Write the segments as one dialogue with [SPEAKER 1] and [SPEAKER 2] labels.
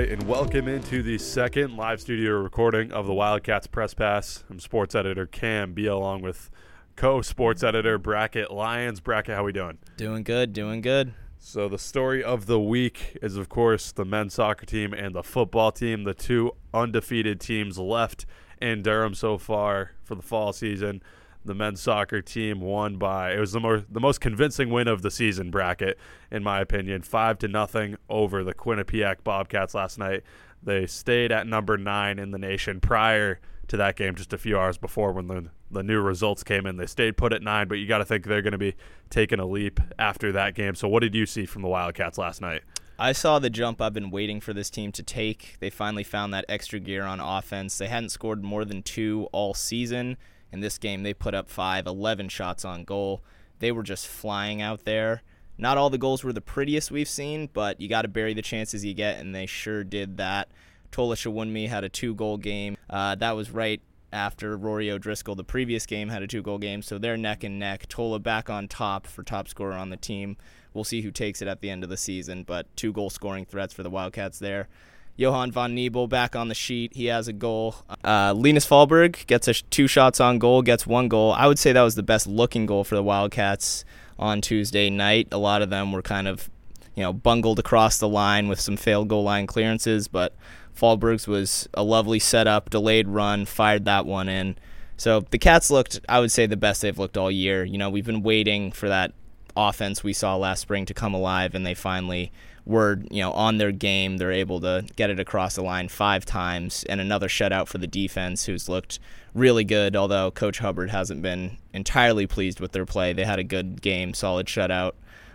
[SPEAKER 1] right, and welcome into the second live studio recording of the Wildcats Press Pass. I'm sports editor Cam B, along with co-sports editor Brackett Lions. Brackett, how we doing?
[SPEAKER 2] Doing good, doing good.
[SPEAKER 1] So the story of the week is, of course, the men's soccer team and the football team, the two undefeated teams left in Durham so far for the fall season. The men's soccer team won by it was the more the most convincing win of the season Brackett, in my opinion, five to nothing over the Quinnipiac Bobcats last night. They stayed at number nine in the nation prior to that game, just a few hours before when the the new results came in. They stayed put at nine, but you got to think they're going to be taking a leap after that game. So, what did you see from the Wildcats last night?
[SPEAKER 2] I saw the jump I've been waiting for this team to take. They finally found that extra gear on offense. They hadn't scored more than two all season. In this game, they put up five, 11 shots on goal. They were just flying out there. Not all the goals were the prettiest we've seen, but you got to bury the chances you get, and they sure did that. Tola Showunmi had a two goal game. Uh, that was right after Rory O'Driscoll, the previous game, had a two goal game, so they're neck and neck. Tola back on top for top scorer on the team. We'll see who takes it at the end of the season, but two goal scoring threats for the Wildcats there. Johan van Niebel back on the sheet. He has a goal. Uh, Linus Fahlberg gets sh- two shots on goal, gets one goal. I would say that was the best looking goal for the Wildcats on Tuesday night. A lot of them were kind of, you know, bungled across the line with some failed goal line clearances, but Fahlberg's was a lovely setup, delayed run, fired that one in. So the Cats looked, I would say, the best they've looked all year. You know, we've been waiting for that offense we saw last spring to come alive, and they finally were, you know, on their game. They're able to get it across the line five times, and another shutout for the defense, who's looked really good. Although Coach Hubbard hasn't been entirely pleased with their play, they had a good game, solid shutout.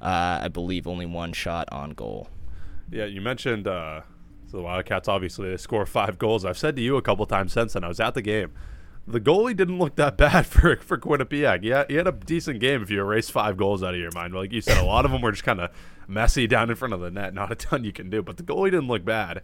[SPEAKER 2] Uh, I believe only one shot on goal.
[SPEAKER 1] Yeah, you mentioned uh, so the Wildcats. Obviously, they score five goals. I've said to you a couple times since then. I was at the game the goalie didn't look that bad for for Quinnipiac. Yeah, he, he had a decent game if you erase five goals out of your mind. Like you said, a lot of them were just kind of messy down in front of the net. Not a ton you can do, but the goalie didn't look bad.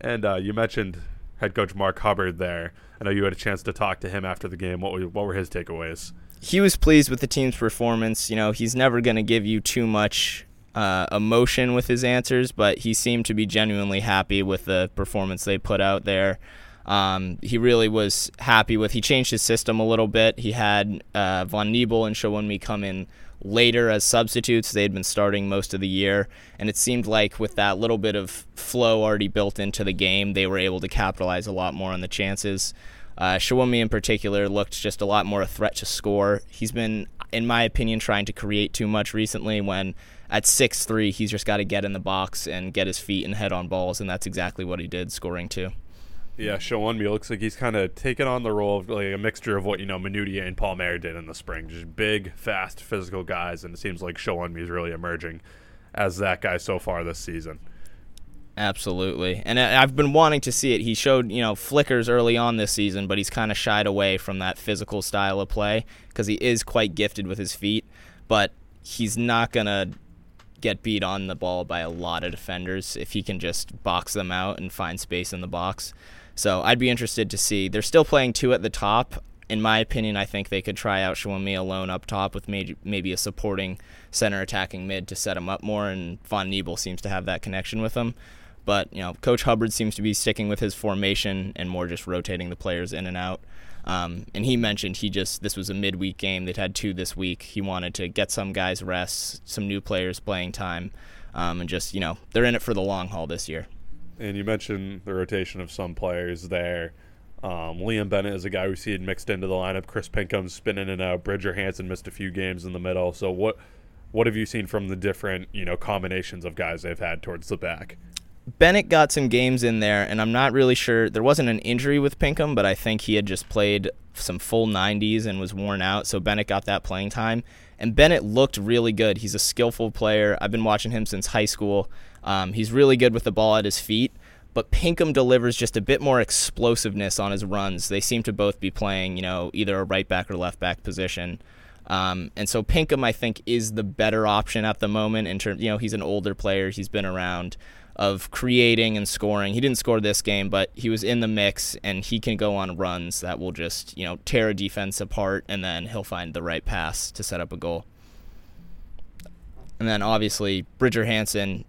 [SPEAKER 1] And uh, you mentioned head coach Mark Hubbard there. I know you had a chance to talk to him after the game. What were, what were his takeaways?
[SPEAKER 2] He was pleased with the team's performance. You know, he's never going to give you too much uh, emotion with his answers, but he seemed to be genuinely happy with the performance they put out there. Um, he really was happy with. He changed his system a little bit. He had uh, Von Niebel and Showunmi come in later as substitutes. They had been starting most of the year, and it seemed like with that little bit of flow already built into the game, they were able to capitalize a lot more on the chances. Uh, in particular looked just a lot more a threat to score. He's been, in my opinion, trying to create too much recently. When at six three, he's just got to get in the box and get his feet and head on balls, and that's exactly what he did, scoring two.
[SPEAKER 1] Yeah, mm-hmm. Showunmi looks like he's kind of taken on the role of like a mixture of what you know Minutia and Paul Mayer did in the spring, just big, fast, physical guys, and it seems like Showunmi is really emerging as that guy so far this season.
[SPEAKER 2] Absolutely, and I've been wanting to see it. He showed you know flickers early on this season, but he's kind of shied away from that physical style of play because he is quite gifted with his feet, but he's not gonna get beat on the ball by a lot of defenders if he can just box them out and find space in the box. So I'd be interested to see. They're still playing two at the top. In my opinion, I think they could try out Showunmi alone up top with maybe, maybe a supporting center attacking mid to set him up more, and Von Niebel seems to have that connection with him. But you know, Coach Hubbard seems to be sticking with his formation and more just rotating the players in and out. Um, and he mentioned he just this was a midweek game. They'd had two this week. He wanted to get some guys rest, some new players playing time, um, and just you know they're in it for the long haul this year.
[SPEAKER 1] And you mentioned the rotation of some players there. Um, Liam Bennett is a guy we see mixed into the lineup. Chris Pinkham's spinning in and out. Bridger Hansen missed a few games in the middle. So what what have you seen from the different you know combinations of guys they've had towards the back?
[SPEAKER 2] Bennett got some games in there, and I'm not really sure. There wasn't an injury with Pinkham, but I think he had just played some full 90s and was worn out. So Bennett got that playing time. And Bennett looked really good. He's a skillful player. I've been watching him since high school. Um, he's really good with the ball at his feet, but Pinkham delivers just a bit more explosiveness on his runs. They seem to both be playing, you know, either a right back or left back position. Um, and so Pinkham, I think, is the better option at the moment. In terms, you know, he's an older player. He's been around of creating and scoring. He didn't score this game, but he was in the mix, and he can go on runs that will just, you know, tear a defense apart, and then he'll find the right pass to set up a goal. And then obviously Bridger Hansen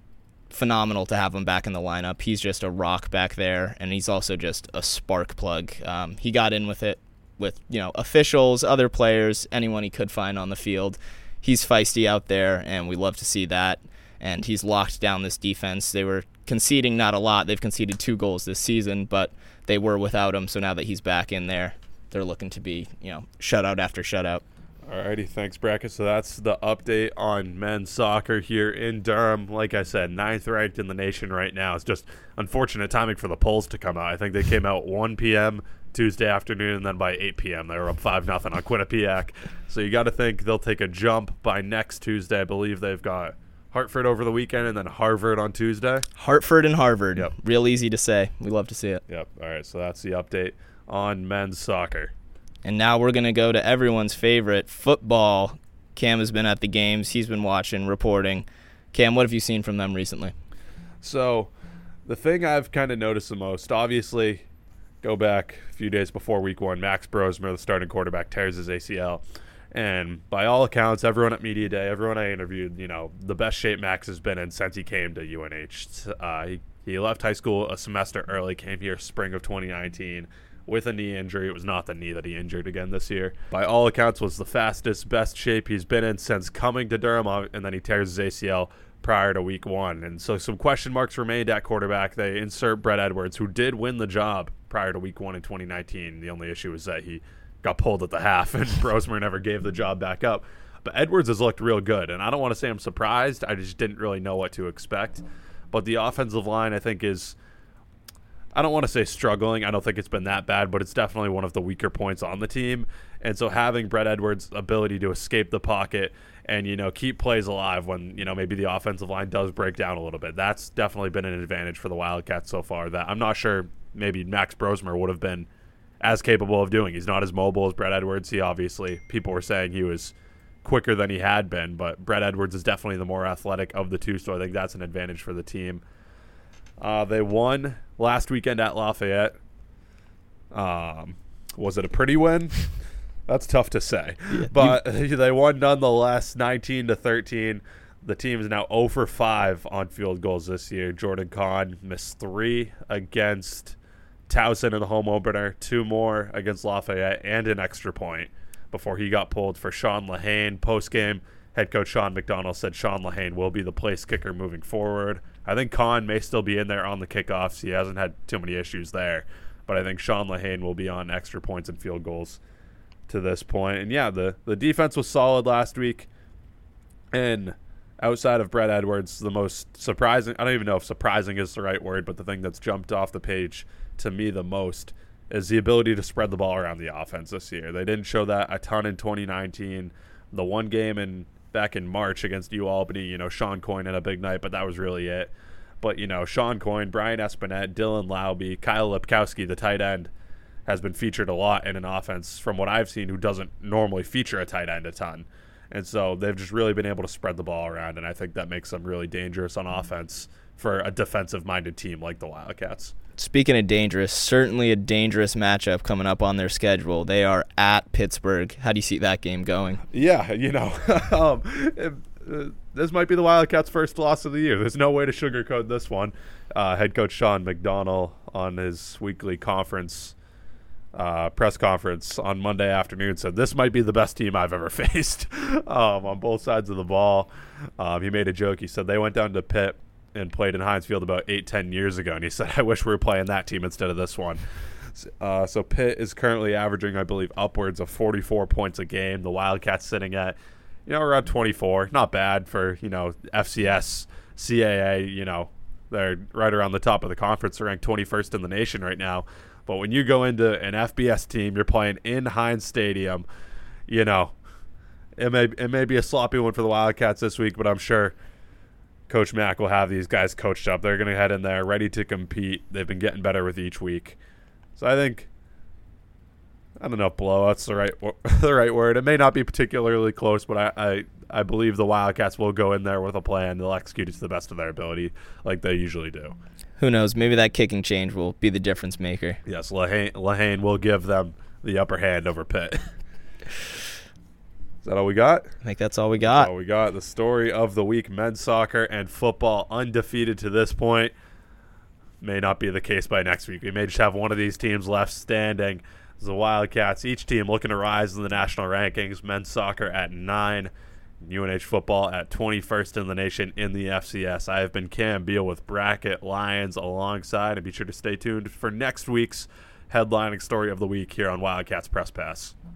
[SPEAKER 2] phenomenal to have him back in the lineup. He's just a rock back there, and he's also just a spark plug. Um, he got in with it with you know officials, other players, anyone he could find on the field. He's feisty out there, and we love to see that. And he's locked down this defense. They were conceding not a lot. They've conceded two goals this season, but they were without him. So now that he's back in there, they're looking to be you know shutout after shutout.
[SPEAKER 1] Alrighty, thanks, Brackett. So that's the update on men's soccer here in Durham. Like I said, ninth ranked in the nation right now. It's just unfortunate timing for the polls to come out. I think they came out 1 p.m. Tuesday afternoon, and then by 8 p.m. they were up five nothing on Quinnipiac. So you got to think they'll take a jump by next Tuesday. I believe they've got Hartford over the weekend, and then Harvard on Tuesday.
[SPEAKER 2] Hartford and Harvard.
[SPEAKER 1] Yep.
[SPEAKER 2] Real easy to say. We love to see it.
[SPEAKER 1] Yep. All right. So that's the update on men's soccer.
[SPEAKER 2] And now we're going to go to everyone's favorite football. Cam has been at the games. He's been watching, reporting. Cam, what have you seen from them recently?
[SPEAKER 1] So, the thing I've kind of noticed the most, obviously, go back a few days before week one, Max Brosmer, the starting quarterback, tears his ACL. And by all accounts, everyone at Media Day, everyone I interviewed, you know, the best shape Max has been in since he came to UNH. Uh, he, he left high school a semester early, came here spring of 2019 with a knee injury. It was not the knee that he injured again this year. By all accounts, was the fastest, best shape he's been in since coming to Durham, uh, and then he tears his ACL prior to week one. And so some question marks remained at quarterback. They insert Brett Edwards, who did win the job prior to week one in 2019. The only issue was that he got pulled at the half, and Brosmer never gave the job back up. But Edwards has looked real good, and I don't want to say I'm surprised. I just didn't really know what to expect. But the offensive line, I think, is I don't want to say struggling. I don't think it's been that bad, but it's definitely one of the weaker points on the team. And so having Brett Edwards' ability to escape the pocket and you know keep plays alive when you know maybe the offensive line does break down a little bit, that's definitely been an advantage for the Wildcats so far. That I'm not sure maybe Max Brosmer would have been as capable of doing. He's not as mobile as Brett Edwards. He obviously people were saying he was quicker than he had been, but Brett Edwards is definitely the more athletic of the two, so I think that's an advantage for the team. Uh, they won last weekend at Lafayette. Um, was it a pretty win? That's tough to say, yeah, but you, they won nonetheless, nineteen to thirteen. The team is now 0 for 5 on field goals this year. Jordan Kahn missed three against Towson in the home opener, two more against Lafayette, and an extra point before he got pulled for Sean Lahane. Post game, head coach Sean McDonnell said Sean Lahane will be the place kicker moving forward. I think Kahn may still be in there on the kickoffs. He hasn't had too many issues there, but I think Sean Lahane will be on extra points and field goals to this point. And yeah, the the defense was solid last week, and outside of Brett Edwards, the most surprising. I don't even know if surprising is the right word, but the thing that's jumped off the page to me the most is the ability to spread the ball around the offense this year. They didn't show that a ton in 2019. The one game in back in March against U Albany. You know, Sean Coyne had a big night, but that was really it. But you know, Sean Coyne, Brian Espinette, Dylan Laube, Kyle Lepkowski, the tight end, has been featured a lot in an offense from what I've seen, who doesn't normally feature a tight end a ton. And so they've just really been able to spread the ball around, and I think that makes them really dangerous on mm-hmm. offense for a defensive minded team like the Wildcats
[SPEAKER 2] speaking of dangerous, certainly a dangerous matchup coming up on their schedule. They are at Pittsburgh. How do you see that game going?
[SPEAKER 1] Yeah, you know, um, uh, this might be the Wildcats' first loss of the year. There's no way to sugarcoat this one. Uh, head coach Sean McDonnell on his weekly conference. Uh, press conference on Monday afternoon said this might be the best team I've ever faced um, on both sides of the ball. Um, he made a joke. He said they went down to Pitt and played in Heinz Field about eight, ten years ago. And he said, I wish we were playing that team instead of this one. Uh, so Pitt is currently averaging, I believe, upwards of 44 points a game. The Wildcats sitting at, you know, around 24. Not bad for, you know, FCS, CAA, you know, they're right around the top of the conference. They're ranked 21st in the nation right now. But when you go into an FBS team, you're playing in Heinz Stadium, you know, it may, it may be a sloppy one for the Wildcats this week, but I'm sure – Coach Mack will have these guys coached up. They're going to head in there ready to compete. They've been getting better with each week. So I think I don't know if blowout's the right the right word. It may not be particularly close, but I, I I believe the Wildcats will go in there with a plan. They'll execute it to the best of their ability, like they usually do.
[SPEAKER 2] Who knows? Maybe that kicking change will be the difference maker.
[SPEAKER 1] Yes, Lahane, Lahane will give them the upper hand over Pitt. Is that all we got?
[SPEAKER 2] I think that's all we got.
[SPEAKER 1] all we got. The story of the week: men's soccer and football undefeated to this point. May not be the case by next week. We may just have one of these teams left standing. The Wildcats, each team looking to rise in the national rankings. Men's soccer at nine, UNH football at 21st in the nation in the FCS. I have been Cam Beal with Brackett Lions alongside, and be sure to stay tuned for next week's headlining story of the week here on Wildcats Press Pass.